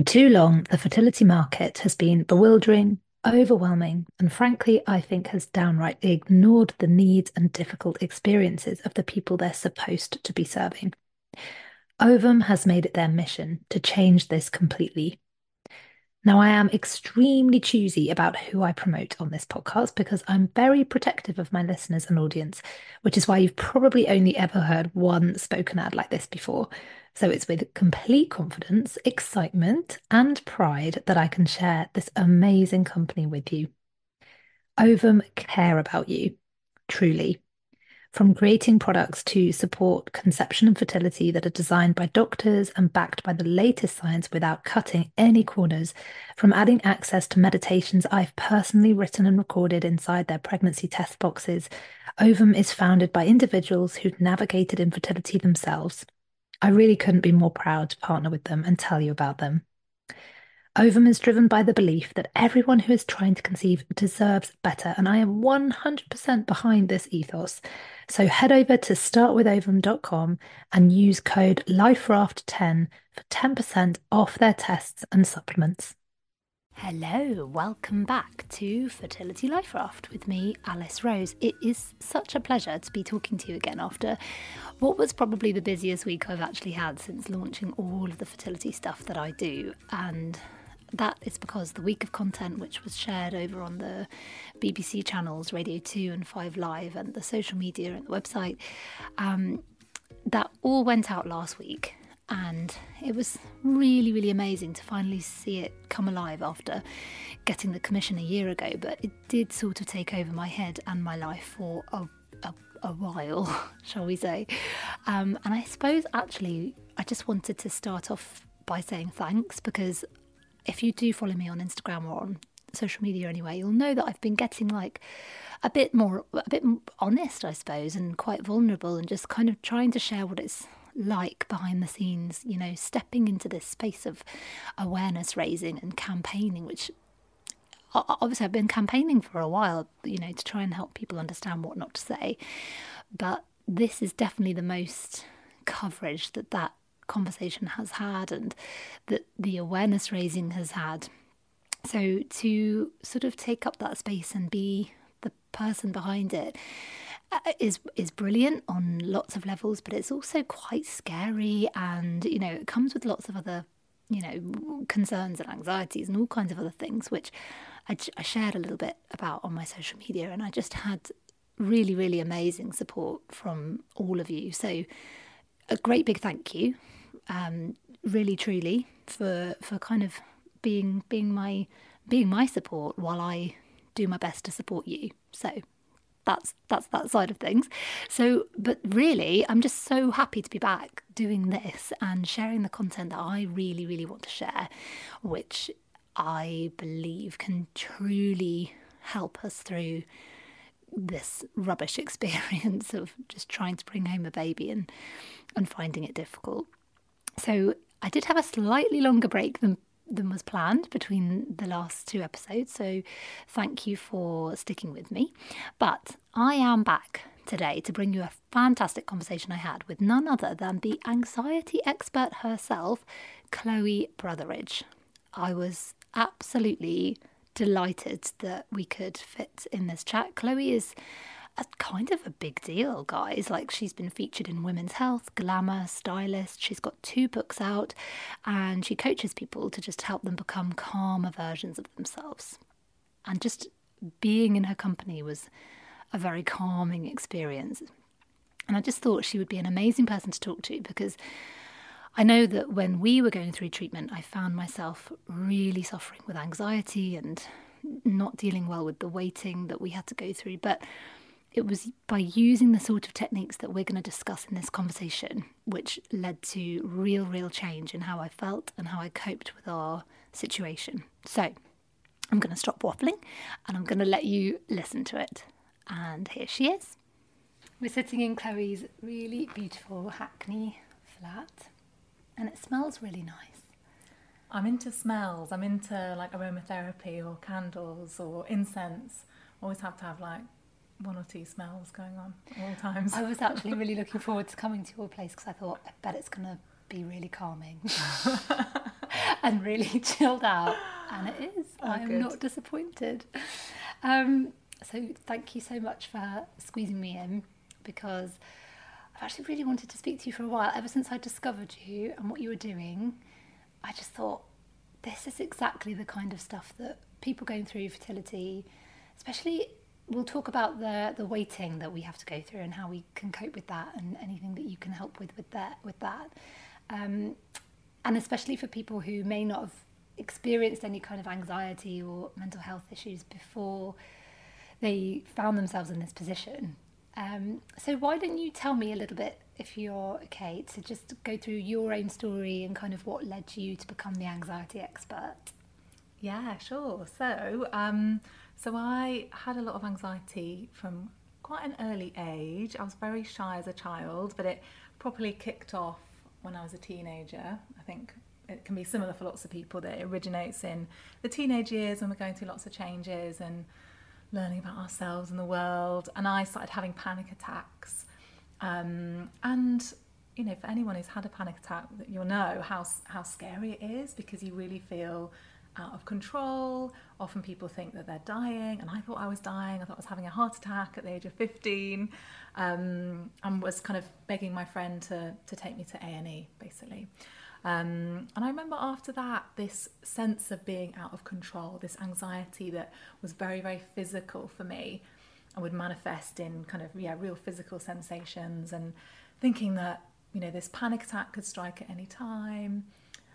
For too long, the fertility market has been bewildering, overwhelming, and frankly, I think has downright ignored the needs and difficult experiences of the people they're supposed to be serving. Ovum has made it their mission to change this completely. Now, I am extremely choosy about who I promote on this podcast because I'm very protective of my listeners and audience, which is why you've probably only ever heard one spoken ad like this before. So it's with complete confidence, excitement, and pride that I can share this amazing company with you. Ovum care about you, truly from creating products to support conception and fertility that are designed by doctors and backed by the latest science without cutting any corners, from adding access to meditations I've personally written and recorded inside their pregnancy test boxes. Ovum is founded by individuals who've navigated infertility themselves. I really couldn't be more proud to partner with them and tell you about them. Ovum is driven by the belief that everyone who is trying to conceive deserves better, and I am 100% behind this ethos. So head over to startwithovum.com and use code LifeRaft10 for 10% off their tests and supplements. Hello, welcome back to Fertility Life Raft with me, Alice Rose. It is such a pleasure to be talking to you again after what was probably the busiest week I've actually had since launching all of the fertility stuff that I do. And that is because the week of content, which was shared over on the BBC channels, Radio 2 and 5 Live, and the social media and the website, um, that all went out last week. And it was really, really amazing to finally see it come alive after getting the commission a year ago. But it did sort of take over my head and my life for a, a, a while, shall we say. Um, and I suppose actually, I just wanted to start off by saying thanks because if you do follow me on Instagram or on social media anyway, you'll know that I've been getting like a bit more, a bit honest, I suppose, and quite vulnerable, and just kind of trying to share what it's like behind the scenes, you know, stepping into this space of awareness raising and campaigning, which obviously I've been campaigning for a while, you know, to try and help people understand what not to say. But this is definitely the most coverage that that conversation has had and that the awareness raising has had. So to sort of take up that space and be the person behind it is is brilliant on lots of levels, but it's also quite scary, and you know it comes with lots of other you know concerns and anxieties and all kinds of other things, which I, I shared a little bit about on my social media, and I just had really really amazing support from all of you. So a great big thank you um, really truly for for kind of being being my being my support while I do my best to support you. So that's that's that side of things. So, but really, I'm just so happy to be back doing this and sharing the content that I really, really want to share, which I believe can truly help us through this rubbish experience of just trying to bring home a baby and and finding it difficult. So I did have a slightly longer break than than was planned between the last two episodes. So thank you for sticking with me. But I am back today to bring you a fantastic conversation I had with none other than the anxiety expert herself, Chloe Brotheridge. I was absolutely delighted that we could fit in this chat. Chloe is a kind of a big deal, guys. Like she's been featured in Women's Health, Glamour, Stylist. She's got two books out, and she coaches people to just help them become calmer versions of themselves. And just being in her company was a very calming experience. And I just thought she would be an amazing person to talk to because I know that when we were going through treatment, I found myself really suffering with anxiety and not dealing well with the waiting that we had to go through. But it was by using the sort of techniques that we're going to discuss in this conversation, which led to real, real change in how I felt and how I coped with our situation. So I'm going to stop waffling and I'm going to let you listen to it. And here she is. We're sitting in Chloe's really beautiful Hackney flat, and it smells really nice. I'm into smells. I'm into like aromatherapy or candles or incense. Always have to have like one or two smells going on all times. I was actually really looking forward to coming to your place because I thought, I bet it's going to be really calming. and really chilled out. And it is. Oh, I am good. not disappointed. Um, so thank you so much for squeezing me in because I've actually really wanted to speak to you for a while. Ever since I discovered you and what you were doing, I just thought this is exactly the kind of stuff that people going through fertility, especially we'll talk about the the waiting that we have to go through and how we can cope with that and anything that you can help with with that with that. Um, and especially for people who may not have experienced any kind of anxiety or mental health issues before they found themselves in this position. Um, so why don't you tell me a little bit, if you're okay, to just go through your own story and kind of what led you to become the anxiety expert? Yeah, sure. So, um, so I had a lot of anxiety from quite an early age. I was very shy as a child, but it properly kicked off when I was a teenager. I think it can be similar for lots of people that it originates in the teenage years when we're going through lots of changes and learning about ourselves and the world. And I started having panic attacks. Um, and you know, for anyone who's had a panic attack, you'll know how how scary it is because you really feel out of control. Often people think that they're dying, and I thought I was dying. I thought I was having a heart attack at the age of 15, um, and was kind of begging my friend to to take me to A and E, basically. Um, and I remember after that, this sense of being out of control, this anxiety that was very, very physical for me, and would manifest in kind of yeah, real physical sensations, and thinking that you know this panic attack could strike at any time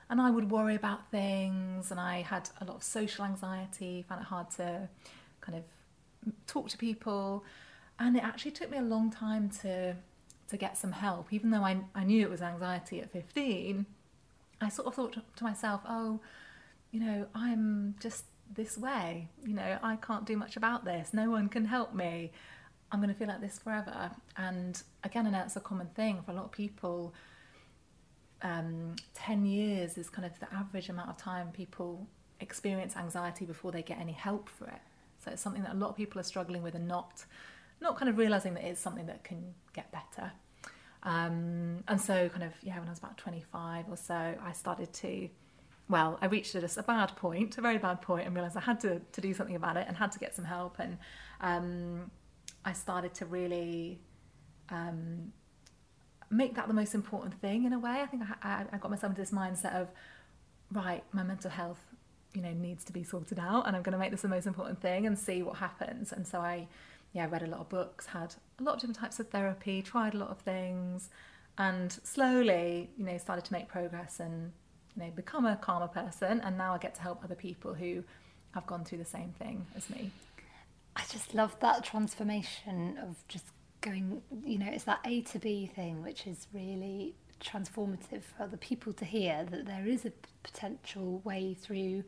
and I would worry about things, and I had a lot of social anxiety, found it hard to kind of talk to people, and it actually took me a long time to to get some help, even though I, I knew it was anxiety at 15. I sort of thought to, myself, oh, you know, I'm just this way, you know, I can't do much about this, no one can help me. I'm going to feel like this forever. And again, I know it's a common thing for a lot of people um, 10 years is kind of the average amount of time people experience anxiety before they get any help for it. So it's something that a lot of people are struggling with and not not kind of realizing that it's something that can get better. Um, and so kind of yeah, when I was about 25 or so, I started to well, I reached a, a bad point, a very bad point, and realized I had to, to do something about it and had to get some help. And um, I started to really um, make that the most important thing in a way. I think I, I, got myself into this mindset of, right, my mental health, you know, needs to be sorted out, and I'm going to make this the most important thing and see what happens. And so I, yeah, read a lot of books, had a lot of different types of therapy, tried a lot of things, and slowly, you know, started to make progress and you know become a calmer person. And now I get to help other people who have gone through the same thing as me. I just love that transformation of just going, you know, it's that A to B thing, which is really transformative for other people to hear that there is a potential way through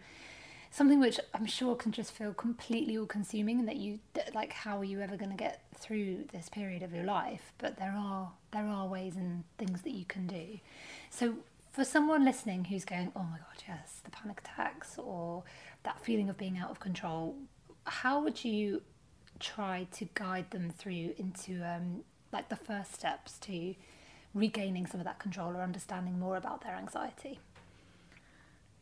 something which I'm sure can just feel completely all consuming and that you like how are you ever going to get through this period of your life but there are there are ways and things that you can do so for someone listening who's going oh my god yes the panic attacks or that feeling of being out of control how would you try to guide them through into um, like the first steps to regaining some of that control or understanding more about their anxiety?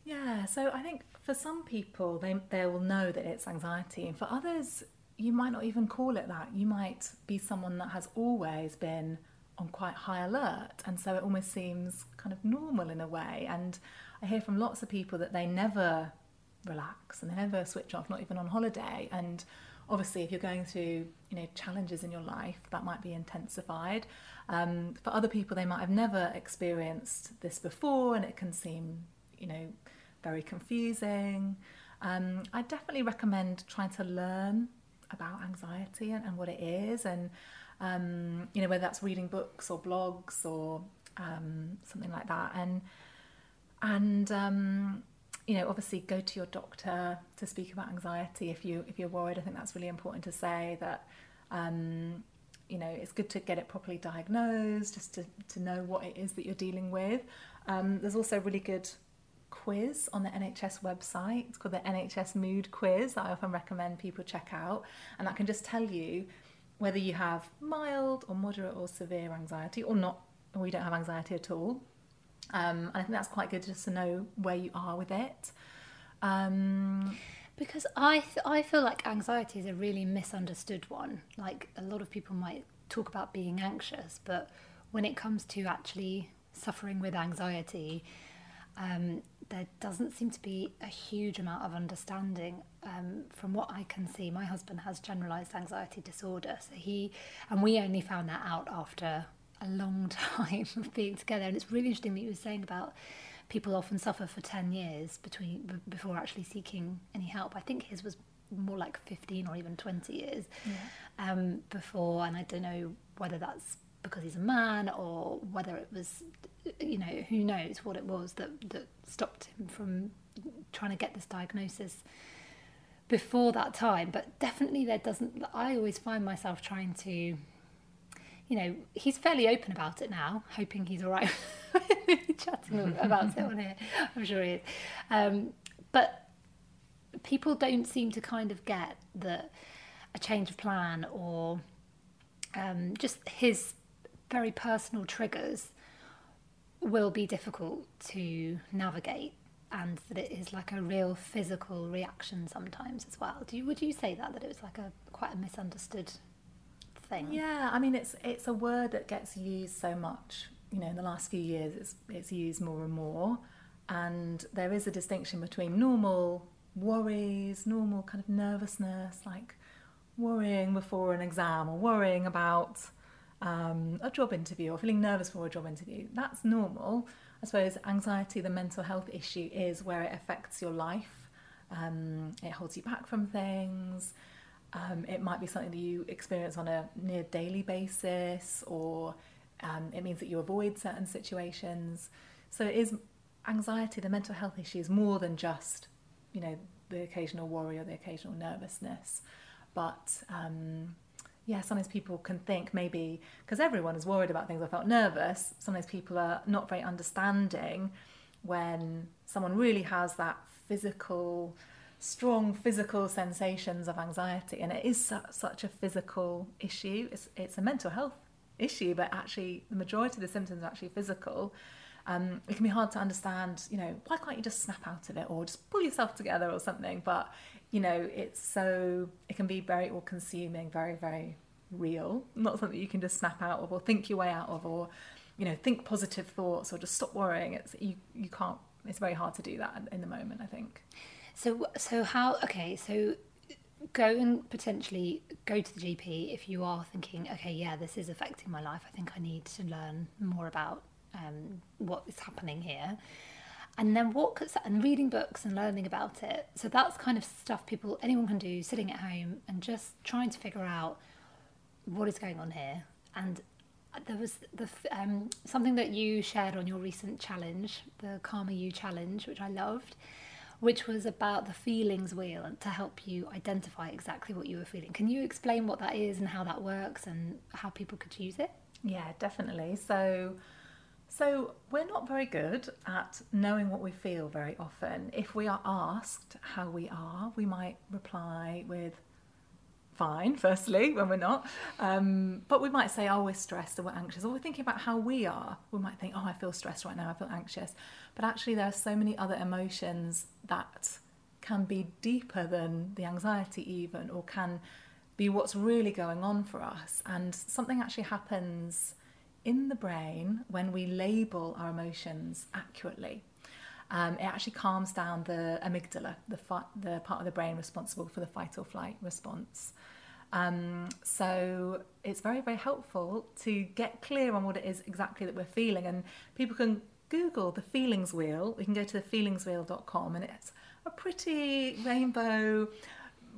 Yeah, so I think for some people they they will know that it's anxiety, and for others you might not even call it that. You might be someone that has always been on quite high alert, and so it almost seems kind of normal in a way. And I hear from lots of people that they never relax and they never switch off, not even on holiday, and obviously if you're going through you know challenges in your life that might be intensified um, for other people they might have never experienced this before and it can seem you know very confusing um, i definitely recommend trying to learn about anxiety and, and what it is and um, you know whether that's reading books or blogs or um, something like that and and um, you know, obviously go to your doctor to speak about anxiety if you if you're worried. I think that's really important to say that um, you know it's good to get it properly diagnosed, just to to know what it is that you're dealing with. Um, there's also really good quiz on the NHS website. It's called the NHS Mood Quiz that I often recommend people check out, and that can just tell you whether you have mild or moderate or severe anxiety, or not, or you don't have anxiety at all. Um, and I think that's quite good just to know where you are with it. Um, because I th- I feel like anxiety is a really misunderstood one. Like a lot of people might talk about being anxious, but when it comes to actually suffering with anxiety, um, there doesn't seem to be a huge amount of understanding. Um, from what I can see, my husband has generalized anxiety disorder. So he, and we only found that out after a long time of being together. And it's really interesting that you were saying about people often suffer for 10 years between b- before actually seeking any help. I think his was more like 15 or even 20 years yeah. um, before. And I don't know whether that's because he's a man or whether it was, you know, who knows what it was that, that stopped him from trying to get this diagnosis before that time. But definitely there doesn't, I always find myself trying to you know, he's fairly open about it now, hoping he's all right chatting about it on here. I'm sure he is. Um, but people don't seem to kind of get that a change of plan or um, just his very personal triggers will be difficult to navigate and that it is like a real physical reaction sometimes as well. Do you would you say that that it was like a quite a misunderstood thing. Yeah, I mean it's it's a word that gets used so much. You know, in the last few years, it's it's used more and more, and there is a distinction between normal worries, normal kind of nervousness, like worrying before an exam or worrying about um, a job interview or feeling nervous for a job interview. That's normal. I suppose anxiety, the mental health issue, is where it affects your life. Um, it holds you back from things. Um, it might be something that you experience on a near daily basis, or um, it means that you avoid certain situations. So it is anxiety, the mental health issue, is more than just, you know, the occasional worry or the occasional nervousness. But um, yeah, sometimes people can think maybe because everyone is worried about things. I felt nervous. Sometimes people are not very understanding when someone really has that physical strong physical sensations of anxiety, and it is su- such a physical issue. It's it's a mental health issue, but actually the majority of the symptoms are actually physical. Um, it can be hard to understand, you know, why can't you just snap out of it or just pull yourself together or something? But you know, it's so it can be very all-consuming, very very real. Not something you can just snap out of or think your way out of or you know think positive thoughts or just stop worrying. It's you you can't. It's very hard to do that in the moment. I think. So so how okay, so go and potentially go to the GP if you are thinking, okay, yeah, this is affecting my life. I think I need to learn more about um, what is happening here. And then what and reading books and learning about it. So that's kind of stuff people anyone can do sitting at home and just trying to figure out what is going on here. And there was the um, something that you shared on your recent challenge, the Calmer You challenge, which I loved which was about the feelings wheel to help you identify exactly what you were feeling. Can you explain what that is and how that works and how people could use it? Yeah, definitely. So so we're not very good at knowing what we feel very often. If we are asked how we are, we might reply with fine, firstly, when we're not. Um, but we might say, oh, we're stressed or we're anxious, or we're thinking about how we are. We might think, oh, I feel stressed right now, I feel anxious. But actually, there are so many other emotions that can be deeper than the anxiety, even, or can be what's really going on for us. And something actually happens in the brain when we label our emotions accurately. Um, it actually calms down the amygdala, the, fi- the part of the brain responsible for the fight or flight response. Um, so it's very, very helpful to get clear on what it is exactly that we're feeling. And people can Google the feelings wheel. We can go to thefeelingswheel.com and it's a pretty rainbow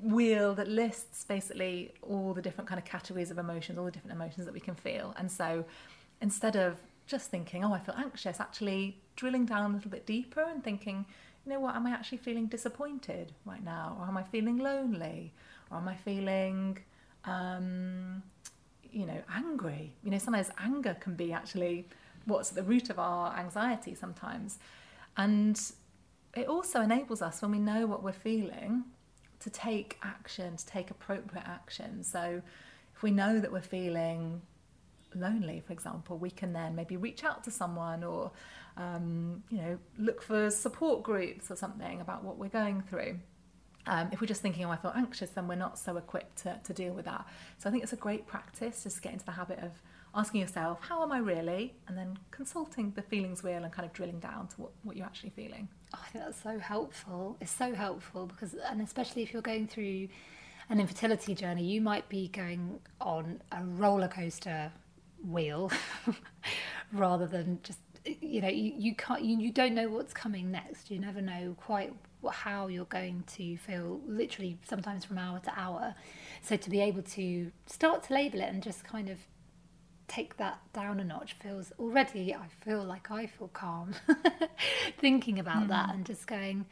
wheel that lists basically all the different kind of categories of emotions, all the different emotions that we can feel. And so instead of just thinking, oh, I feel anxious, actually drilling down a little bit deeper and thinking, you know what, am I actually feeling disappointed right now? Or am I feeling lonely? Or am I feeling, um, you know, angry? You know, sometimes anger can be actually what's at the root of our anxiety sometimes. And it also enables us, when we know what we're feeling, to take action, to take appropriate action. So if we know that we're feeling lonely, for example, we can then maybe reach out to someone or, um, you know, look for support groups or something about what we're going through. Um, if we're just thinking, oh, I feel anxious, then we're not so equipped to, to deal with that. So I think it's a great practice just to get into the habit of asking yourself, how am I really? And then consulting the feelings wheel and kind of drilling down to what, what you're actually feeling. Oh, I think that's so helpful. It's so helpful because, and especially if you're going through an infertility journey, you might be going on a roller coaster wheel rather than just you know you, you can't you, you don't know what's coming next. You never know quite how you're going to feel literally sometimes from hour to hour. So to be able to start to label it and just kind of take that down a notch feels already I feel like I feel calm thinking about mm. that and just going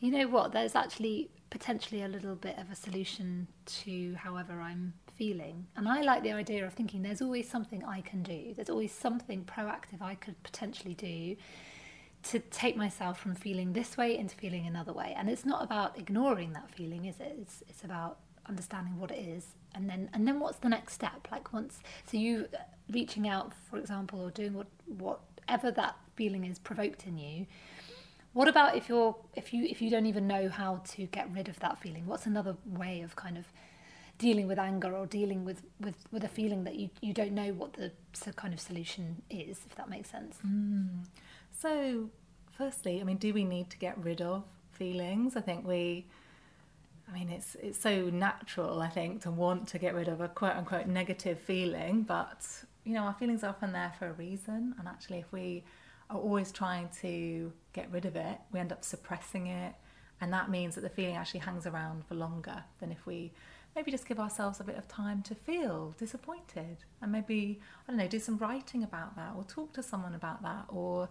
you know what? There's actually potentially a little bit of a solution to however I'm feeling. And I like the idea of thinking there's always something I can do. There's always something proactive I could potentially do to take myself from feeling this way into feeling another way. And it's not about ignoring that feeling is it? It's it's about understanding what it is and then and then what's the next step? Like once so you uh, reaching out for example or doing what whatever that feeling is provoked in you what about if you're if you if you don't even know how to get rid of that feeling? What's another way of kind of dealing with anger or dealing with with with a feeling that you you don't know what the kind of solution is if that makes sense mm. so firstly i mean do we need to get rid of feelings i think we I mean, it's it's so natural, I think, to want to get rid of a quote unquote negative feeling, but you know, our feelings are often there for a reason, and actually, if we are always trying to get rid of it, we end up suppressing it, and that means that the feeling actually hangs around for longer than if we maybe just give ourselves a bit of time to feel disappointed, and maybe I don't know, do some writing about that, or talk to someone about that, or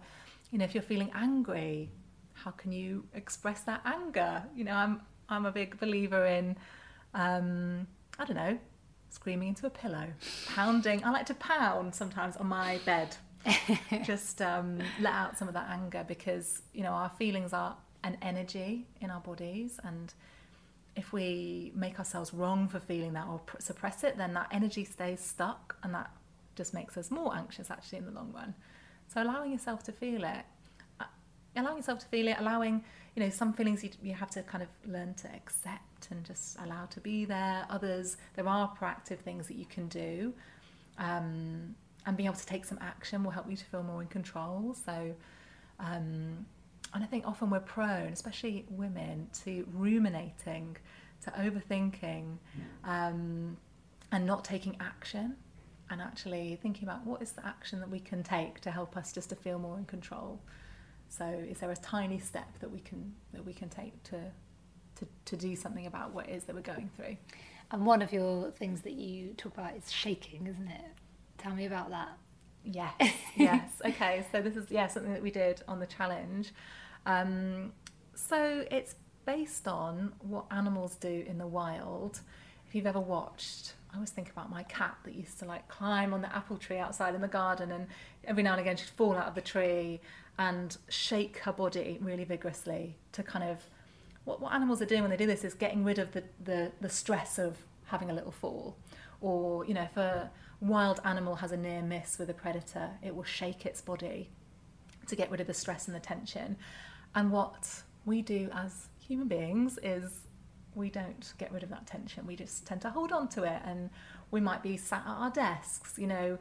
you know, if you're feeling angry, how can you express that anger? You know, I'm I'm a big believer in, um, I don't know, screaming into a pillow, pounding. I like to pound sometimes on my bed. Just um, let out some of that anger because you know our feelings are an energy in our bodies, and if we make ourselves wrong for feeling that or suppress it, then that energy stays stuck, and that just makes us more anxious actually in the long run. So allowing yourself to feel it, uh, allowing yourself to feel it, allowing you know some feelings you, you have to kind of learn to accept and just allow to be there others there are proactive things that you can do um, and being able to take some action will help you to feel more in control so um, and I think often we're prone, especially women, to ruminating, to overthinking, um, and not taking action, and actually thinking about what is the action that we can take to help us just to feel more in control. So is there a tiny step that we can that we can take to to, to do something about what it is that we're going through? And one of your things that you talk about is shaking, isn't it? Tell me about that. Yes, yes. Okay, so this is yeah something that we did on the challenge. Um, so it's based on what animals do in the wild. If you've ever watched, I always think about my cat that used to like climb on the apple tree outside in the garden, and every now and again she'd fall out of the tree and shake her body really vigorously to kind of what, what animals are doing when they do this is getting rid of the, the, the stress of having a little fall. Or, you know, if a wild animal has a near miss with a predator, it will shake its body to get rid of the stress and the tension. And what we do as human beings is we don't get rid of that tension. We just tend to hold on to it and we might be sat at our desks, you know,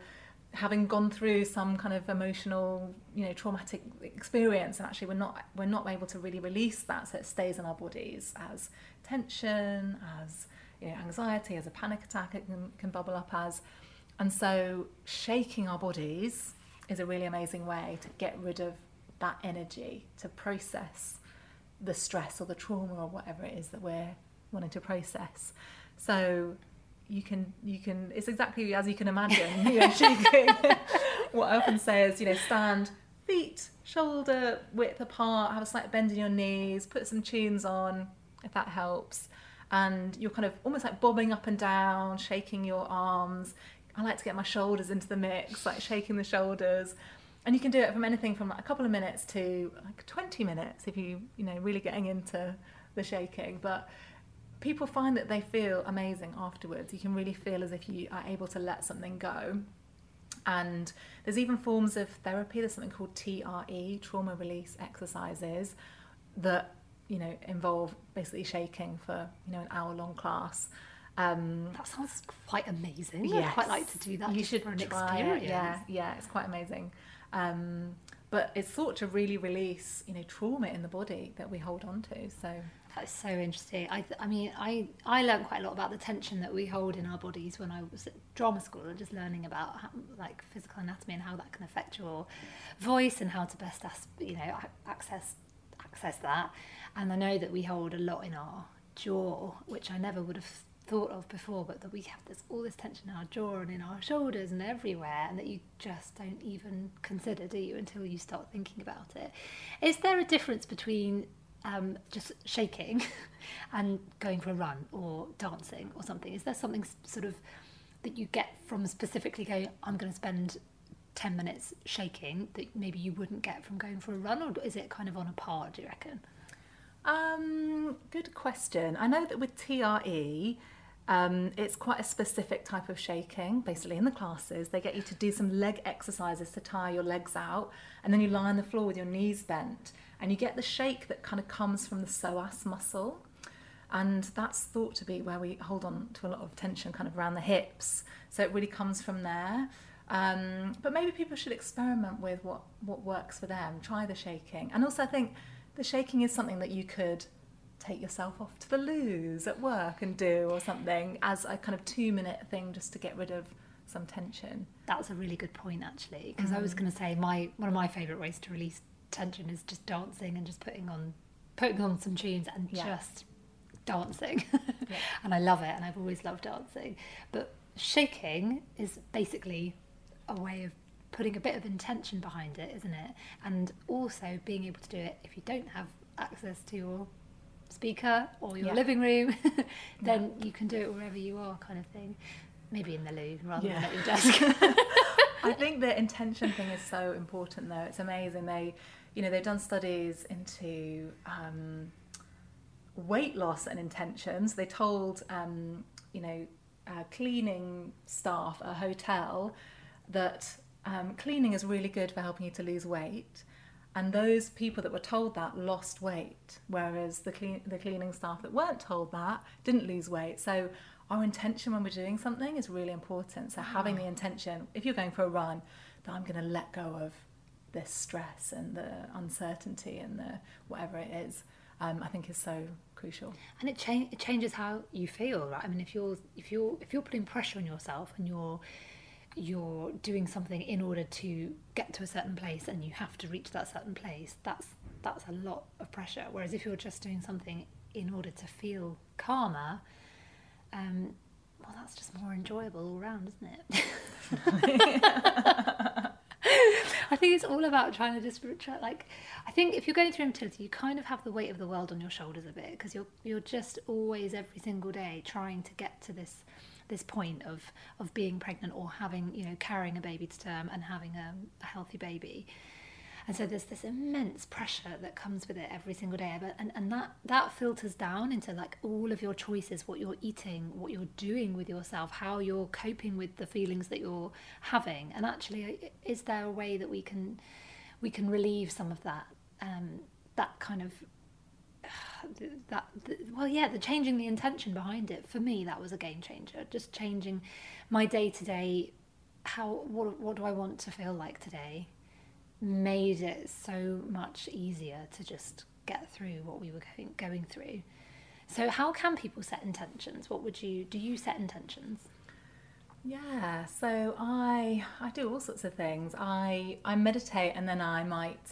having gone through some kind of emotional, you know, traumatic experience, and actually we're not we're not able to really release that, so it stays in our bodies as tension, as you know, anxiety, as a panic attack, it can, can bubble up as, and so shaking our bodies is a really amazing way to get rid of that energy to process the stress or the trauma or whatever it is that we're wanting to process. So you can you can it's exactly as you can imagine you know shaking. What I often say is you know stand feet shoulder width apart have a slight bend in your knees put some tunes on if that helps and you're kind of almost like bobbing up and down shaking your arms I like to get my shoulders into the mix like shaking the shoulders and you can do it from anything from like a couple of minutes to like 20 minutes if you you know really getting into the shaking but people find that they feel amazing afterwards. You can really feel as if you are able to let something go. And there's even forms of therapy. There's something called TRE, trauma release exercises, that you know involve basically shaking for you know an hour long class. Um, that sounds quite amazing. Yes. I'd quite like to do that. You should for an try experience. it. Yeah, yeah, it's quite amazing. Um, but it's thought to really release you know trauma in the body that we hold on to. So that's so interesting. I, I mean, I, I learned quite a lot about the tension that we hold in our bodies when I was at drama school and just learning about how, like physical anatomy and how that can affect your voice and how to best, you know, access access that. And I know that we hold a lot in our jaw, which I never would have thought of before, but that we have this all this tension in our jaw and in our shoulders and everywhere, and that you just don't even consider, do you, until you start thinking about it. Is there a difference between um, just shaking and going for a run or dancing or something? Is there something sort of that you get from specifically going, I'm going to spend 10 minutes shaking that maybe you wouldn't get from going for a run, or is it kind of on a par, do you reckon? Um, good question. I know that with TRE, um, it's quite a specific type of shaking. Basically, in the classes, they get you to do some leg exercises to tire your legs out, and then you lie on the floor with your knees bent and you get the shake that kind of comes from the psoas muscle and that's thought to be where we hold on to a lot of tension kind of around the hips so it really comes from there um, but maybe people should experiment with what what works for them try the shaking and also i think the shaking is something that you could take yourself off to the loos at work and do or something as a kind of two minute thing just to get rid of some tension that's a really good point actually because mm. i was mm. going to say my one of my favorite ways to release tension is just dancing and just putting on putting on some tunes and yeah. just dancing. yeah. And I love it and I've always loved dancing. But shaking is basically a way of putting a bit of intention behind it, isn't it? And also being able to do it if you don't have access to your speaker or your yeah. living room, then yeah. you can do it wherever you are, kind of thing. Maybe in the loo rather yeah. than at your desk. I think the intention thing is so important, though. It's amazing. They you know, they've done studies into um, weight loss and intentions. They told, um, you know, uh, cleaning staff at a hotel that um, cleaning is really good for helping you to lose weight. And those people that were told that lost weight, whereas the, clean, the cleaning staff that weren't told that didn't lose weight. So our intention when we're doing something is really important. So having the intention, if you're going for a run, that I'm going to let go of this stress and the uncertainty and the whatever it is, um, I think is so crucial. And it, cha- it changes how you feel, right? I mean, if you're if you're if you're putting pressure on yourself and you're you're doing something in order to get to a certain place and you have to reach that certain place, that's that's a lot of pressure. Whereas if you're just doing something in order to feel calmer, um, well, that's just more enjoyable all round, isn't it? I think it's all about trying to just try, like. I think if you're going through infertility, you kind of have the weight of the world on your shoulders a bit because you're you're just always every single day trying to get to this this point of of being pregnant or having you know carrying a baby to term and having a, a healthy baby. And so there's this immense pressure that comes with it every single day but and, and that that filters down into like all of your choices what you're eating what you're doing with yourself how you're coping with the feelings that you're having. And actually is there a way that we can we can relieve some of that um, that kind of that well yeah the changing the intention behind it for me that was a game changer just changing my day to day how what what do I want to feel like today made it so much easier to just get through what we were going, going through. So, how can people set intentions? What would you do? You set intentions? Yeah, so I I do all sorts of things. I I meditate and then I might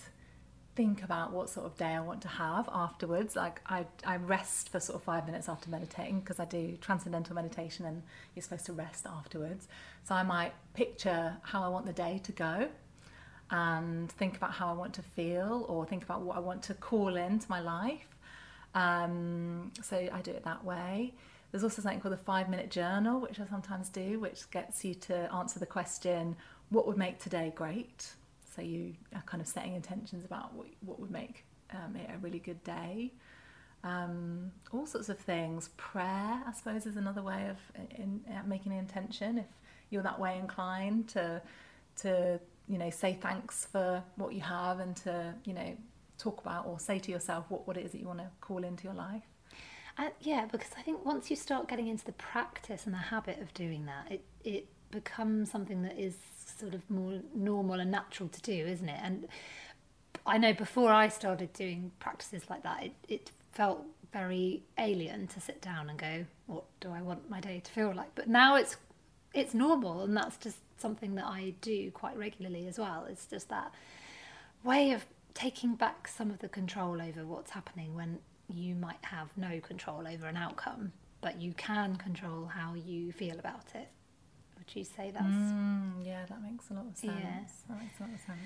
think about what sort of day I want to have afterwards. Like I I rest for sort of five minutes after meditating because I do transcendental meditation and you're supposed to rest afterwards. So I might picture how I want the day to go and think about how I want to feel or think about what I want to call into my life. Um, so I do it that way. There's also something called the five minute journal, which I sometimes do, which gets you to answer the question, what would make today great? So you are kind of setting intentions about what, what would make um, it a really good day. Um, all sorts of things. Prayer, I suppose, is another way of in, in, making an intention. If you're that way inclined to to you know say thanks for what you have and to you know talk about or say to yourself what, what it is that you want to call into your life uh, yeah because i think once you start getting into the practice and the habit of doing that it it becomes something that is sort of more normal and natural to do isn't it and i know before i started doing practices like that it, it felt very alien to sit down and go what do i want my day to feel like but now it's it's normal and that's just something that I do quite regularly as well. It's just that way of taking back some of the control over what's happening when you might have no control over an outcome, but you can control how you feel about it. Would you say that's? Mm, yeah, that makes a lot of sense. Yeah. That makes a lot of sense.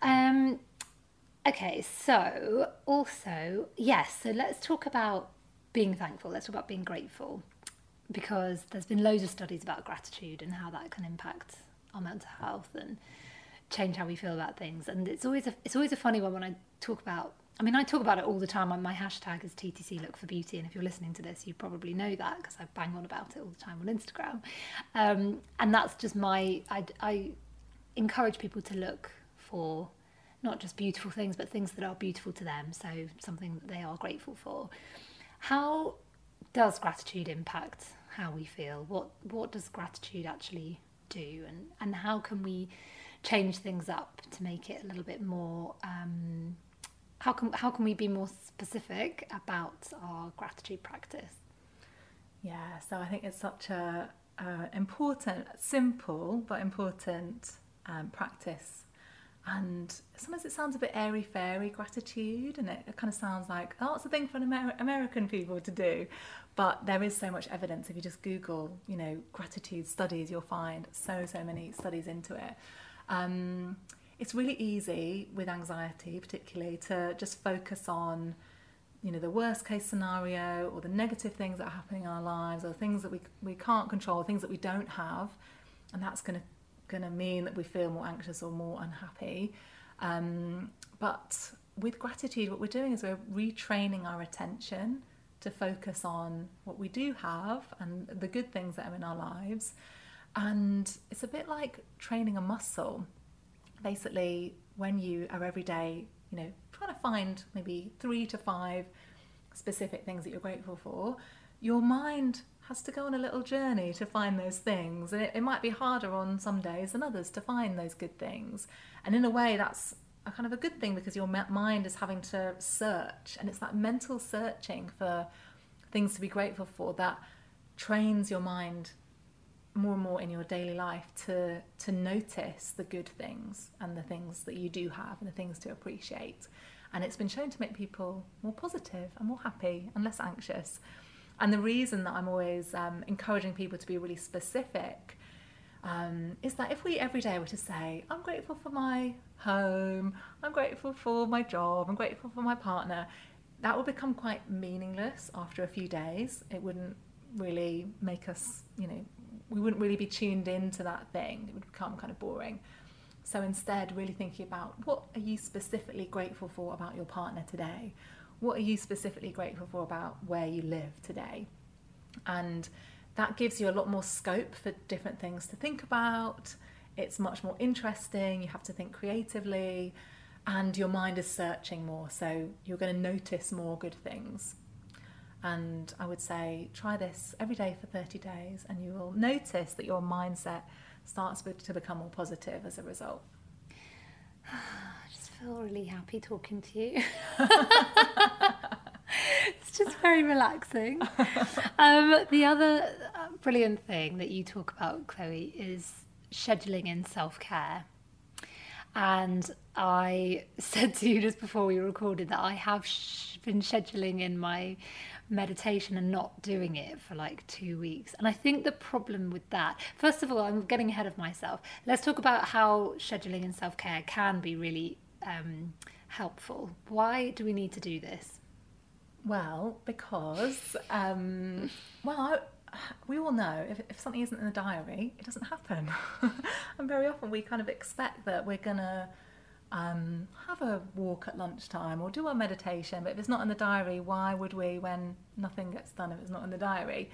Um, okay, so also, yes, so let's talk about being thankful. Let's talk about being grateful because there's been loads of studies about gratitude and how that can impact our mental health and change how we feel about things. And it's always a it's always a funny one when I talk about. I mean, I talk about it all the time. My hashtag is TTC Look for Beauty, and if you're listening to this, you probably know that because I bang on about it all the time on Instagram. Um, and that's just my. I, I encourage people to look for not just beautiful things, but things that are beautiful to them. So something that they are grateful for. How does gratitude impact how we feel? What what does gratitude actually do and, and how can we change things up to make it a little bit more um, how can how can we be more specific about our gratitude practice yeah so i think it's such a, a important simple but important um, practice and sometimes it sounds a bit airy fairy gratitude and it, it kind of sounds like oh it's a thing for Amer- american people to do but there is so much evidence. If you just Google, you know, gratitude studies, you'll find so, so many studies into it. Um, it's really easy with anxiety, particularly, to just focus on, you know, the worst case scenario or the negative things that are happening in our lives or things that we, we can't control, things that we don't have. And that's going to going to mean that we feel more anxious or more unhappy. Um, but with gratitude, what we're doing is we're retraining our attention to focus on what we do have and the good things that are in our lives. And it's a bit like training a muscle. Basically, when you are every day, you know, trying to find maybe three to five specific things that you're grateful for, your mind has to go on a little journey to find those things. And it, it might be harder on some days than others to find those good things. And in a way, that's a kind of a good thing because your mind is having to search and it's that mental searching for things to be grateful for that trains your mind more and more in your daily life to to notice the good things and the things that you do have and the things to appreciate and it's been shown to make people more positive and more happy and less anxious and the reason that i'm always um, encouraging people to be really specific um, is that if we every day were to say, I'm grateful for my home, I'm grateful for my job, I'm grateful for my partner, that would become quite meaningless after a few days. It wouldn't really make us, you know, we wouldn't really be tuned into that thing. It would become kind of boring. So instead, really thinking about what are you specifically grateful for about your partner today? What are you specifically grateful for about where you live today? And that gives you a lot more scope for different things to think about. It's much more interesting. You have to think creatively, and your mind is searching more. So you're going to notice more good things. And I would say try this every day for 30 days, and you will notice that your mindset starts to become more positive as a result. I just feel really happy talking to you. it's just very relaxing. Um, the other uh, brilliant thing that you talk about, Chloe, is scheduling in self care. And I said to you just before we recorded that I have sh- been scheduling in my meditation and not doing it for like two weeks. And I think the problem with that, first of all, I'm getting ahead of myself. Let's talk about how scheduling and self care can be really um, helpful. Why do we need to do this? Well, because, um, well, we all know if, if something isn't in the diary, it doesn't happen. and very often we kind of expect that we're going to um, have a walk at lunchtime or do our meditation, but if it's not in the diary, why would we when nothing gets done if it's not in the diary?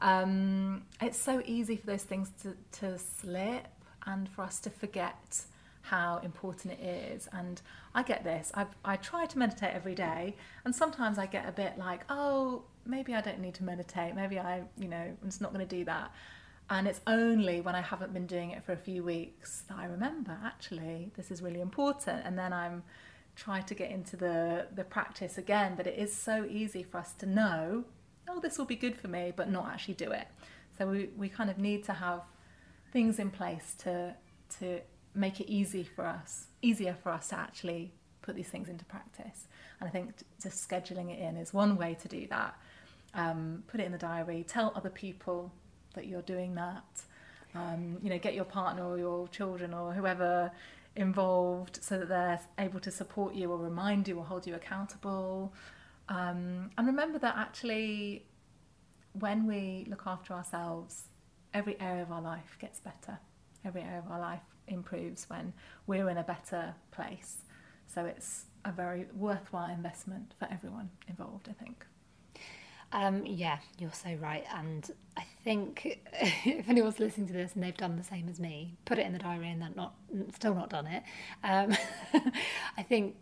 Um, it's so easy for those things to, to slip. and for us to forget how important it is. And I get this. I I try to meditate every day, and sometimes I get a bit like, oh, maybe I don't need to meditate. Maybe I, you know, I'm just not going to do that. And it's only when I haven't been doing it for a few weeks that I remember actually this is really important. And then I'm trying to get into the the practice again. But it is so easy for us to know, oh, this will be good for me, but not actually do it. So we, we kind of need to have things in place to to make it easy for us, easier for us to actually put these things into practice. And I think just scheduling it in is one way to do that. Um, put it in the diary, tell other people that you're doing that. Um, you know, get your partner or your children or whoever involved so that they're able to support you or remind you or hold you accountable. Um, and remember that actually, when we look after ourselves, every area of our life gets better. Every area of our life improves when we're in a better place. So it's a very worthwhile investment for everyone involved, I think. Um, yeah, you're so right. And I think if anyone's listening to this and they've done the same as me, put it in the diary and they're not still not done it. Um, I think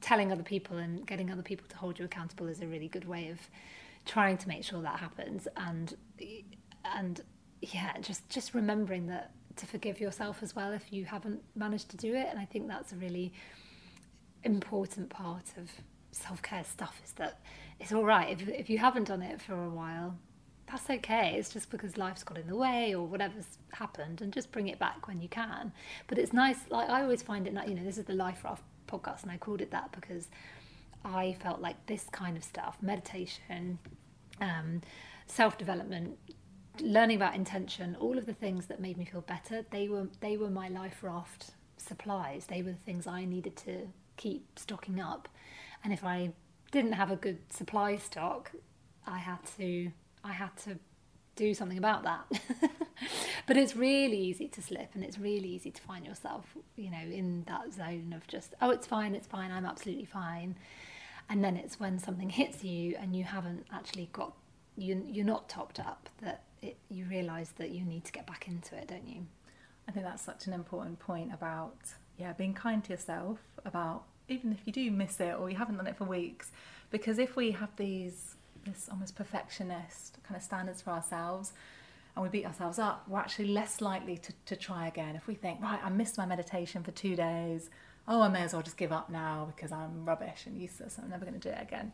telling other people and getting other people to hold you accountable is a really good way of trying to make sure that happens. And and yeah, just just remembering that to forgive yourself as well if you haven't managed to do it. And I think that's a really important part of self care stuff is that it's all right if, if you haven't done it for a while. That's okay. It's just because life's got in the way or whatever's happened, and just bring it back when you can. But it's nice. Like I always find it. You know, this is the Life Raft podcast, and I called it that because I felt like this kind of stuff, meditation, um, self development, learning about intention, all of the things that made me feel better, they were they were my life raft supplies. They were the things I needed to keep stocking up. And if I didn't have a good supply stock, I had to I had to do something about that. but it's really easy to slip and it's really easy to find yourself, you know, in that zone of just, oh, it's fine, it's fine, I'm absolutely fine. And then it's when something hits you and you haven't actually got, you, you're not topped up that it, you realise that you need to get back into it, don't you? I think that's such an important point about yeah being kind to yourself about even if you do miss it or you haven't done it for weeks because if we have these this almost perfectionist kind of standards for ourselves and we beat ourselves up we're actually less likely to, to try again if we think right I missed my meditation for two days oh I may as well just give up now because I'm rubbish and useless I'm never going to do it again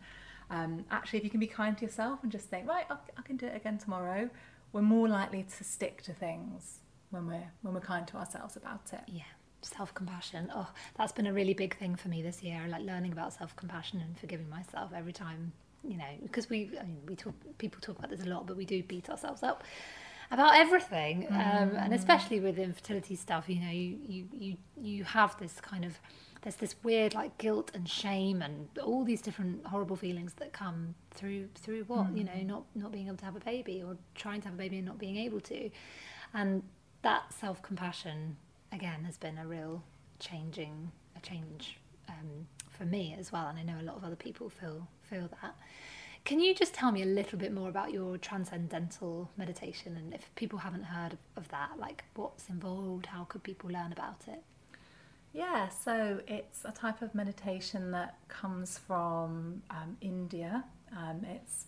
um, actually if you can be kind to yourself and just think right I, I can do it again tomorrow we're more likely to stick to things when we're when we're kind to ourselves about it. Yeah. Self-compassion. Oh, that's been a really big thing for me this year. Like learning about self-compassion and forgiving myself every time, you know, because we I mean, we talk people talk about this a lot, but we do beat ourselves up about everything, mm. um, and mm. especially with infertility stuff. You know, you you you you have this kind of there's this weird like guilt and shame and all these different horrible feelings that come through through what mm. you know mm. not not being able to have a baby or trying to have a baby and not being able to and that self-compassion again has been a real changing a change um, for me as well and I know a lot of other people feel feel that can you just tell me a little bit more about your transcendental meditation and if people haven't heard of, that like what's involved how could people learn about it yeah, so it's a type of meditation that comes from um, India. Um, it's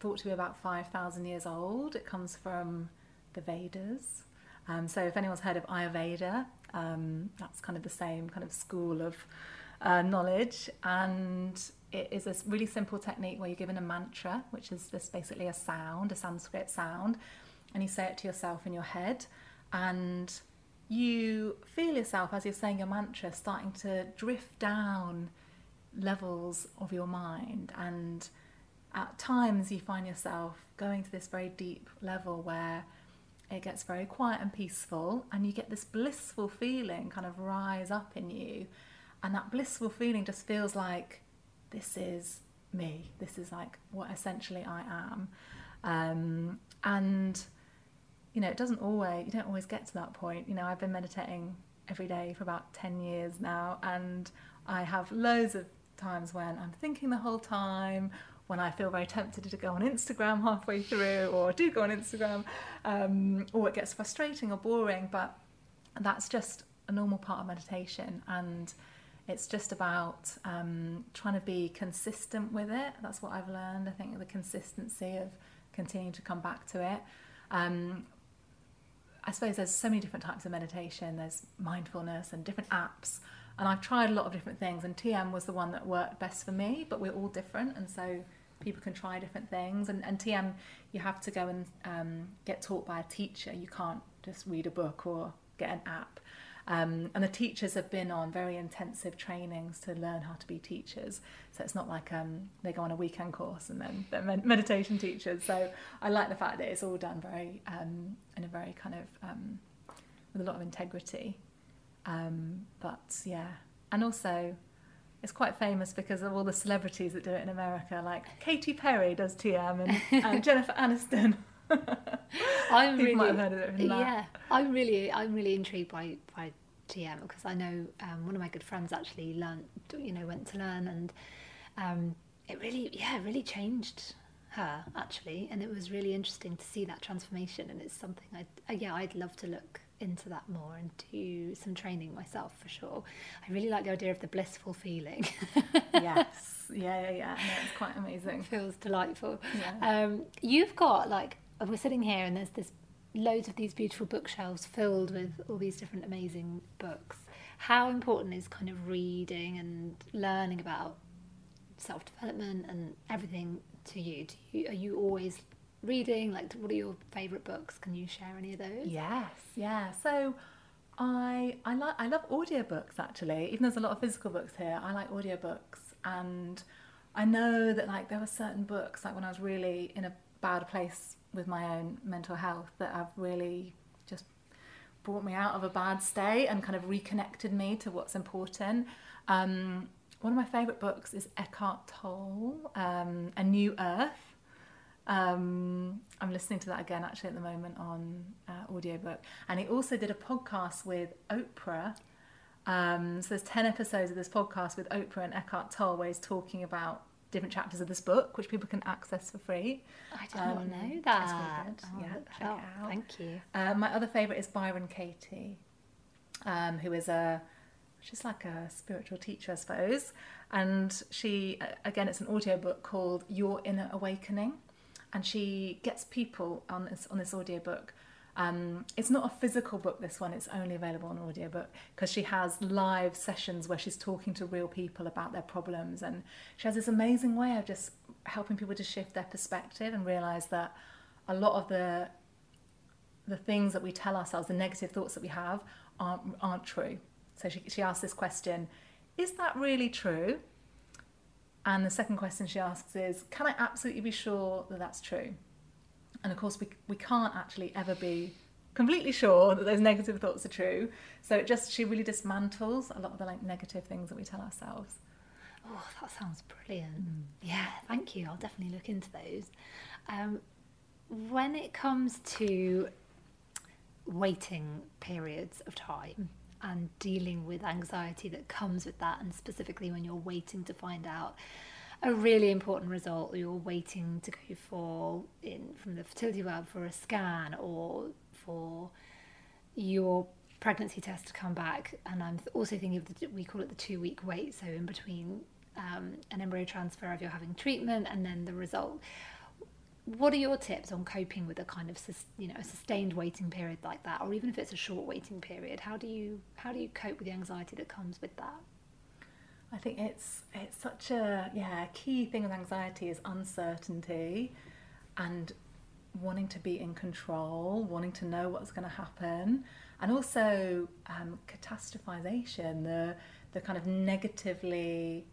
thought to be about 5,000 years old. It comes from the Vedas. Um, so if anyone's heard of Ayurveda, um, that's kind of the same kind of school of uh, knowledge. And it is a really simple technique where you're given a mantra, which is just basically a sound, a Sanskrit sound, and you say it to yourself in your head. And you feel yourself as you're saying your mantra starting to drift down levels of your mind and at times you find yourself going to this very deep level where it gets very quiet and peaceful and you get this blissful feeling kind of rise up in you. And that blissful feeling just feels like this is me. This is like what essentially i am. Um, and you know, it doesn't always, you don't always get to that point. You know, I've been meditating every day for about 10 years now, and I have loads of times when I'm thinking the whole time, when I feel very tempted to go on Instagram halfway through, or do go on Instagram, um, or it gets frustrating or boring. But that's just a normal part of meditation and it's just about um, trying to be consistent with it. That's what I've learned. I think the consistency of continuing to come back to it. Um, I suppose there's so many different types of meditation. There's mindfulness and different apps, and I've tried a lot of different things. And TM was the one that worked best for me, but we're all different, and so people can try different things. And, and TM, you have to go and um, get taught by a teacher. You can't just read a book or get an app. Um, and the teachers have been on very intensive trainings to learn how to be teachers. So it's not like um, they go on a weekend course and then they're med- meditation teachers. So I like the fact that it's all done very um, in a very kind of um, with a lot of integrity. Um, but yeah, and also it's quite famous because of all the celebrities that do it in America, like Katy Perry does TM and, and Jennifer Aniston. I'm really, might have heard of it yeah, I'm really, I'm really intrigued by by TM because I know um, one of my good friends actually learned, you know, went to learn, and um, it really, yeah, really changed her actually, and it was really interesting to see that transformation, and it's something I, uh, yeah, I'd love to look into that more and do some training myself for sure. I really like the idea of the blissful feeling. yes, yeah, yeah, yeah. No, it's quite amazing. It feels delightful. Yeah. Um, you've got like we're sitting here and there's this loads of these beautiful bookshelves filled with all these different amazing books. How important is kind of reading and learning about self development and everything to you? Do you? Are you always reading? Like, what are your favourite books? Can you share any of those? Yes, yeah. So. I I like I love audiobooks actually. Even there's a lot of physical books here. I like audiobooks and I know that like there were certain books like when I was really in a bad place with my own mental health that have really just brought me out of a bad state and kind of reconnected me to what's important. Um, one of my favourite books is Eckhart Tolle, um, A New Earth. Um, I'm listening to that again actually at the moment on uh, audiobook. And he also did a podcast with Oprah. Um, so there's 10 episodes of this podcast with Oprah and Eckhart Tolle where he's talking about different chapters of this book, which people can access for free. I did um, not know that. Oh, yeah, check oh, it out. Thank you. Uh, my other favourite is Byron Katie, um, who is a she's like a spiritual teacher, I suppose. And she, again, it's an audiobook called Your Inner Awakening, and she gets people on this on this audio book um, it's not a physical book, this one, it's only available on audiobook because she has live sessions where she's talking to real people about their problems. And she has this amazing way of just helping people to shift their perspective and realize that a lot of the the things that we tell ourselves, the negative thoughts that we have, aren't, aren't true. So she, she asks this question Is that really true? And the second question she asks is Can I absolutely be sure that that's true? And of course, we, we can't actually ever be completely sure that those negative thoughts are true. So it just, she really dismantles a lot of the like negative things that we tell ourselves. Oh, that sounds brilliant. Mm. Yeah, thank you. I'll definitely look into those. Um, when it comes to waiting periods of time and dealing with anxiety that comes with that, and specifically when you're waiting to find out a really important result you're waiting to go for in from the fertility world for a scan or for your pregnancy test to come back. And i'm also thinking of the we call it the two week wait so in between um, an embryo transfer if you're having treatment and then the result what are your tips on coping with a kind of you know a sustained waiting period like that? Or even if it's a short waiting period how do you how do you cope with the anxiety that comes with that? I think it's it's such a yeah key thing with anxiety is uncertainty and wanting to be in control, wanting to know what's going to happen, and also um, catastrophization, the the kind of negatively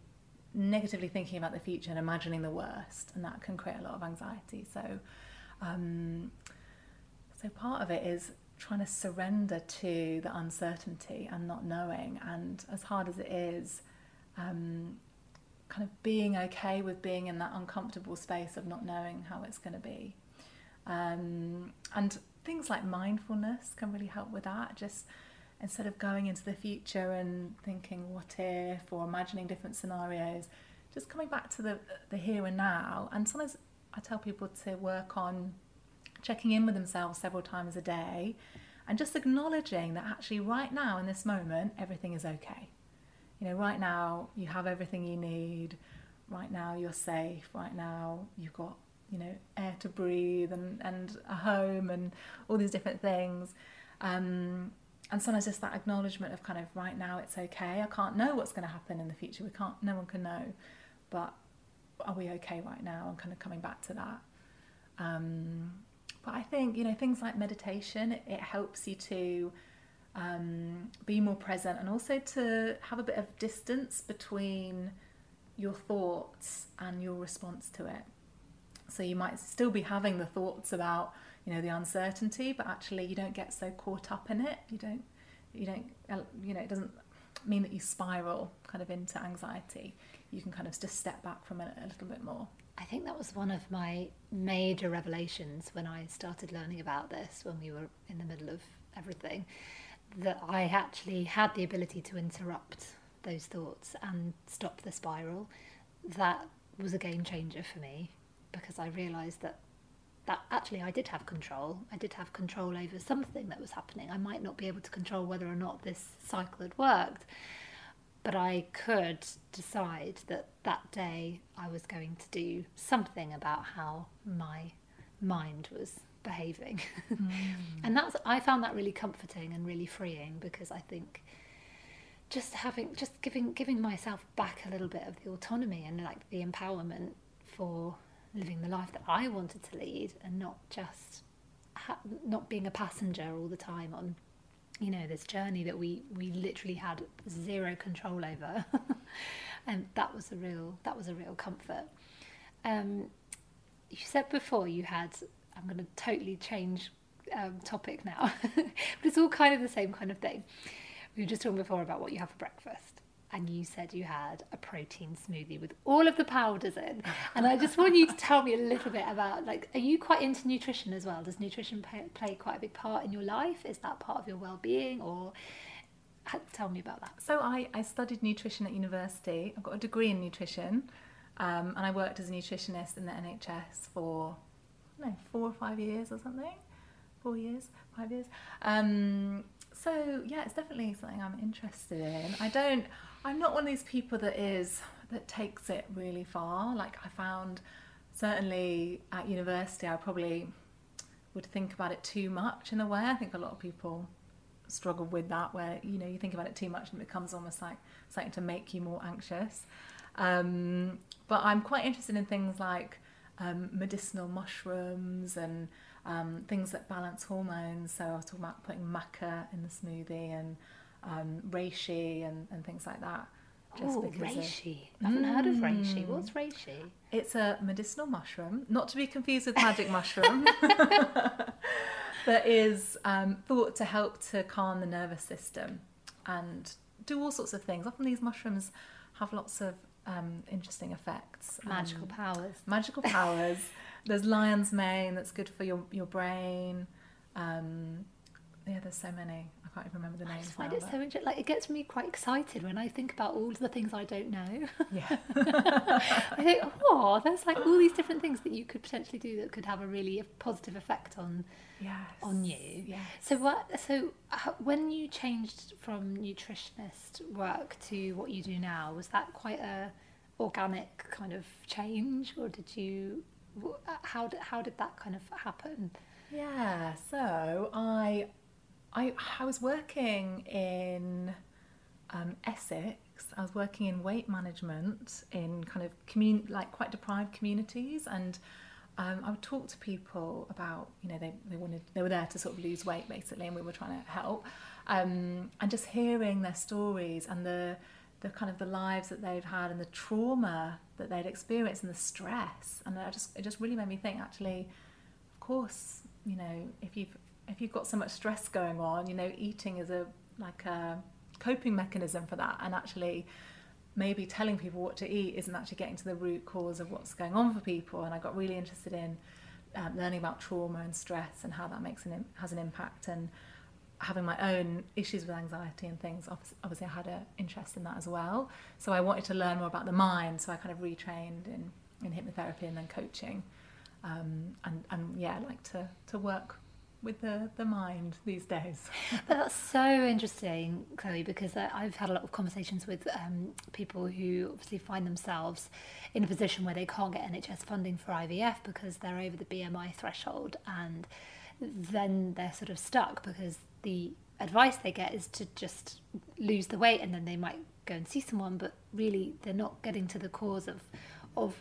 negatively thinking about the future and imagining the worst, and that can create a lot of anxiety. So, um, so part of it is trying to surrender to the uncertainty and not knowing, and as hard as it is um, kind of being okay with being in that uncomfortable space of not knowing how it's going to be. Um, and things like mindfulness can really help with that. Just instead of going into the future and thinking what if? or imagining different scenarios, just coming back to the the here and now. And sometimes I tell people to work on checking in with themselves several times a day and just acknowledging that actually right now in this moment everything is okay. You know right now you have everything you need. Right now you're safe. Right now you've got you know air to breathe and, and a home and all these different things. Um, and sometimes just that acknowledgement of kind of right now it's okay. I can't know what's going to happen in the future. We can't no one can know. But are we okay right now? And kind of coming back to that. Um, but i think you know things like meditation it, helps you to um, be more present and also to have a bit of distance between your thoughts and your response to it. So you might still be having the thoughts about you know the uncertainty but actually you don't get so caught up in it. You don't you don't you know it doesn't mean that you spiral kind of into anxiety. You can kind of just step back from it a little bit more. I think that was one of my major revelations when I started learning about this when we were in the middle of everything that I actually had the ability to interrupt those thoughts and stop the spiral. That was a game changer for me because I realized that that actually I did have control. I did have control over something that was happening. I might not be able to control whether or not this cycle had worked, but I could decide that that day I was going to do something about how my mind was behaving. Mm. and that's I found that really comforting and really freeing because I think just having just giving giving myself back a little bit of the autonomy and like the empowerment for living the life that I wanted to lead and not just ha- not being a passenger all the time on you know this journey that we we literally had zero control over. And that was a real that was a real comfort. Um, you said before you had i'm going to totally change um, topic now but it's all kind of the same kind of thing. We were just talking before about what you have for breakfast and you said you had a protein smoothie with all of the powders in. And I just want you to tell me a little bit about like, are you quite into nutrition as well? Does nutrition play, play quite a big part in your life? Is that part of your well-being, or tell me about that? So I, I studied nutrition at university. I've got a degree in nutrition, um, and I worked as a nutritionist in the NHS for I don't know, four or five years or something. Four years, five years. Um, so yeah, it's definitely something I'm interested in. I don't. I'm not one of these people that is that takes it really far. Like I found certainly at university I probably would think about it too much in a way. I think a lot of people struggle with that where you know you think about it too much and it becomes almost like something to make you more anxious. Um, but I'm quite interested in things like um, medicinal mushrooms and um, things that balance hormones. So I was talking about putting maca in the smoothie and um, reishi and, and things like that. Just oh, reishi. Of, I haven't mm, heard of reishi. What's reishi? It's a medicinal mushroom, not to be confused with magic mushroom, that is um, thought to help to calm the nervous system and do all sorts of things. Often these mushrooms have lots of um, interesting effects. Magical um, powers. Magical powers. There's lion's mane that's good for your, your brain. Um, yeah, there's so many. I can't even remember the names. I just find now, it but... so interesting. Like it gets me quite excited when I think about all the things I don't know. Yeah. I think, oh, there's like all these different things that you could potentially do that could have a really positive effect on yes. on you. Yes. So what? So uh, when you changed from nutritionist work to what you do now, was that quite a organic kind of change, or did you? Uh, how did how did that kind of happen? Yeah. So I I, I was working in um, Essex. I was working in weight management in kind of commun- like quite deprived communities, and um, I would talk to people about you know they, they wanted they were there to sort of lose weight basically, and we were trying to help, um, and just hearing their stories and the the kind of the lives that they've had and the trauma that they'd experienced and the stress, and I just it just really made me think actually, of course you know if you've if you've got so much stress going on, you know, eating is a like a coping mechanism for that, and actually maybe telling people what to eat isn't actually getting to the root cause of what's going on for people. And I got really interested in um, learning about trauma and stress and how that makes an has an impact. And having my own issues with anxiety and things obviously I had an interest in that as well. So I wanted to learn more about the mind. So I kind of retrained in, in hypnotherapy and then coaching. Um, and, and yeah like to, to work with the, the mind these days. but that's so interesting, Chloe, because I've had a lot of conversations with um, people who obviously find themselves in a position where they can't get NHS funding for IVF because they're over the BMI threshold and then they're sort of stuck because the advice they get is to just lose the weight and then they might go and see someone but really they're not getting to the cause of of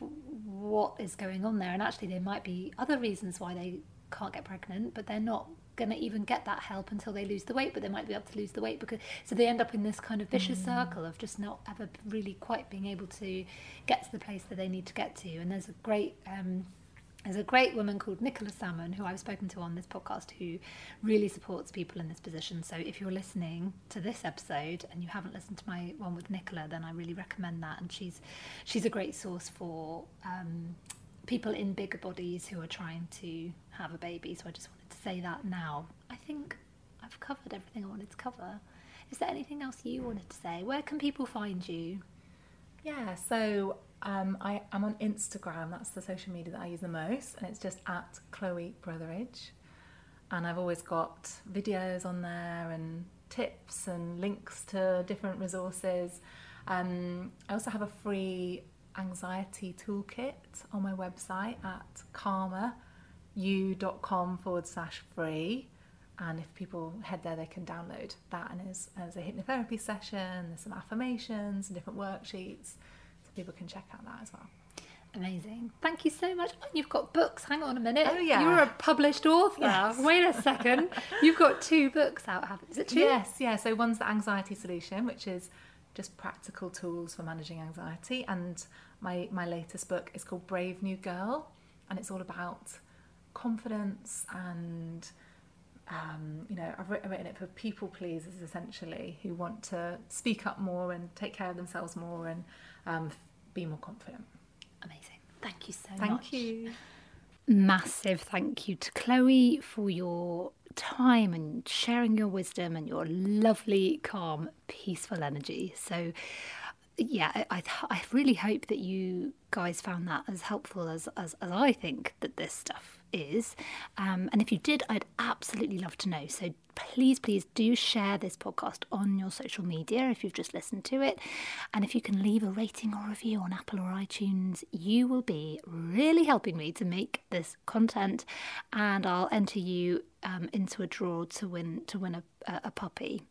what is going on there and actually there might be other reasons why they can't get pregnant but they're not going to even get that help until they lose the weight but they might be able to lose the weight because so they end up in this kind of vicious mm. circle of just not ever really quite being able to get to the place that they need to get to and there's a great um, there's a great woman called Nicola Salmon who I've spoken to on this podcast who really supports people in this position. So if you're listening to this episode and you haven't listened to my one with Nicola, then I really recommend that. And she's she's a great source for um, people in bigger bodies who are trying to have a baby. So I just wanted to say that now. I think I've covered everything I wanted to cover. Is there anything else you wanted to say? Where can people find you? Yeah, so um, I am on Instagram. That's the social media that I use the most, and it's just at Chloe Brotheridge. And I've always got videos on there and tips and links to different resources. Um, I also have a free anxiety toolkit on my website at calmer-you.com forward slash free. And if people head there, they can download that. And as, as a hypnotherapy session, there's some affirmations and different worksheets So people can check out that as well. Amazing. Thank you so much. Oh, you've got books. Hang on a minute. Oh, yeah. You're a published author. Yes. Wait a second. You've got two books out, haven't Is it two? Yes, yeah. So one's The Anxiety Solution, which is just practical tools for managing anxiety. And my, my latest book is called Brave New Girl. And it's all about confidence and, um, you know, I've written it for people pleasers essentially who want to speak up more and take care of themselves more and um, be more confident. Amazing. Thank you so thank much. Thank you. Massive thank you to Chloe for your time and sharing your wisdom and your lovely, calm, peaceful energy. So, yeah, I, I really hope that you guys found that as helpful as, as, as I think that this stuff is. Um, and if you did, I'd absolutely love to know. So please, please do share this podcast on your social media if you've just listened to it. And if you can leave a rating or review on Apple or iTunes, you will be really helping me to make this content. And I'll enter you um, into a draw to win to win a, a, a puppy.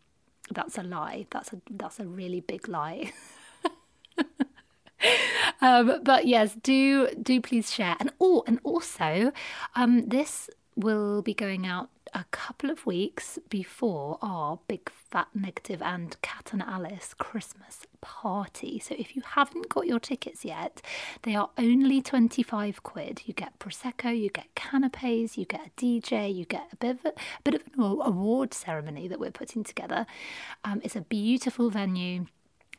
That's a lie. That's a that's a really big lie. um, but yes, do do please share. And oh, and also, um, this will be going out a couple of weeks before our big fat negative and Cat and Alice Christmas party. So if you haven't got your tickets yet, they are only 25 quid. You get prosecco, you get canapes, you get a DJ, you get a bit of a, a bit of an award ceremony that we're putting together. Um, it's a beautiful venue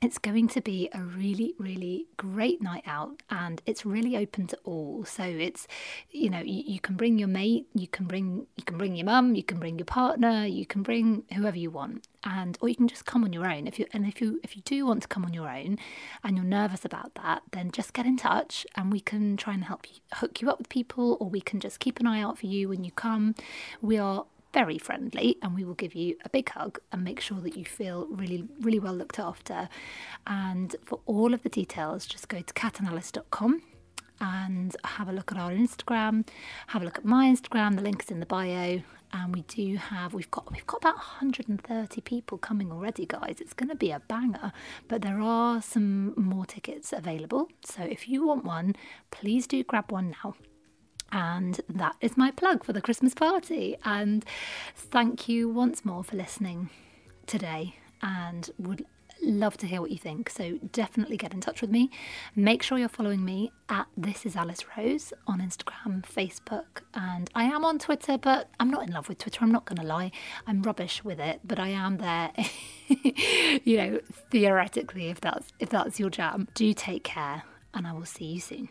it's going to be a really, really great night out and it's really open to all. So it's, you know, you, you can bring your mate, you can bring you can bring your mum, you can bring your partner, you can bring whoever you want. And or you can just come on your own. If you and if you if you do want to come on your own and you're nervous about that, then just get in touch and we can try and help you hook you up with people or we can just keep an eye out for you when you come. We are very friendly and we will give you a big hug and make sure that you feel really, really well looked after. And for all of the details, just go to catandalice.com and have a look at our Instagram, have a look at my Instagram, the link is in the bio. And we do have we've got we've got about 130 people coming already, guys. It's gonna be a banger. But there are some more tickets available. So if you want one, please do grab one now. And that is my plug for the Christmas party. And thank you once more for listening today and would love to hear what you think. So definitely get in touch with me. Make sure you're following me at This Is Alice Rose on Instagram, Facebook, and I am on Twitter, but I'm not in love with Twitter. I'm not going to lie. I'm rubbish with it, but I am there. you know, theoretically, if that's if that's your jam. Do take care, and I will see you soon.